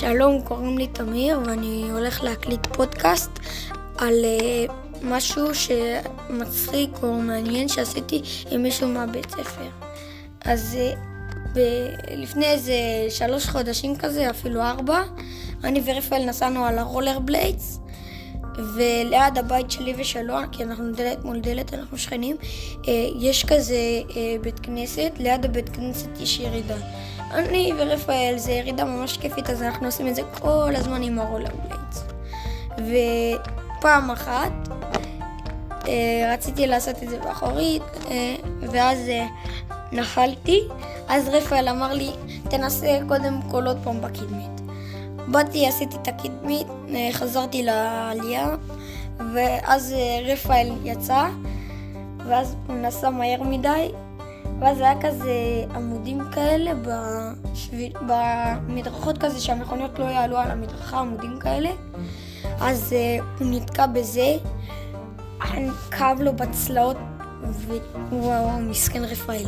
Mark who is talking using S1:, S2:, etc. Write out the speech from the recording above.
S1: שלום, קוראים לי תמיר ואני הולך להקליט פודקאסט על uh, משהו שמצחיק או מעניין שעשיתי עם מישהו מהבית ספר. אז uh, ב- לפני איזה שלוש חודשים כזה, אפילו ארבע, אני ורפאל נסענו על הרולר בליידס וליד הבית שלי ושלו, כי אנחנו דלת מול דלת, אנחנו שכנים, uh, יש כזה uh, בית כנסת, ליד הבית כנסת יש ירידה. אני ורפאל, זה ירידה ממש כיפית, אז אנחנו עושים את זה כל הזמן עם הרולר בליידס. ופעם אחת אה, רציתי לעשות את זה באחורית, אה, ואז אה, נחלתי, אז רפאל אמר לי, תנסה קודם כל עוד פעם בקדמית. באתי, עשיתי את הקדמית, אה, חזרתי לעלייה, ואז אה, רפאל יצא, ואז הוא נסע מהר מדי, ואז היה כזה עמודים כאלה בשביל, במדרכות כזה שהמכוניות לא יעלו על המדרכה, עמודים כאלה. אז uh, הוא נתקע בזה, כאב לו בצלעות, ווואו, מסכן רפאל.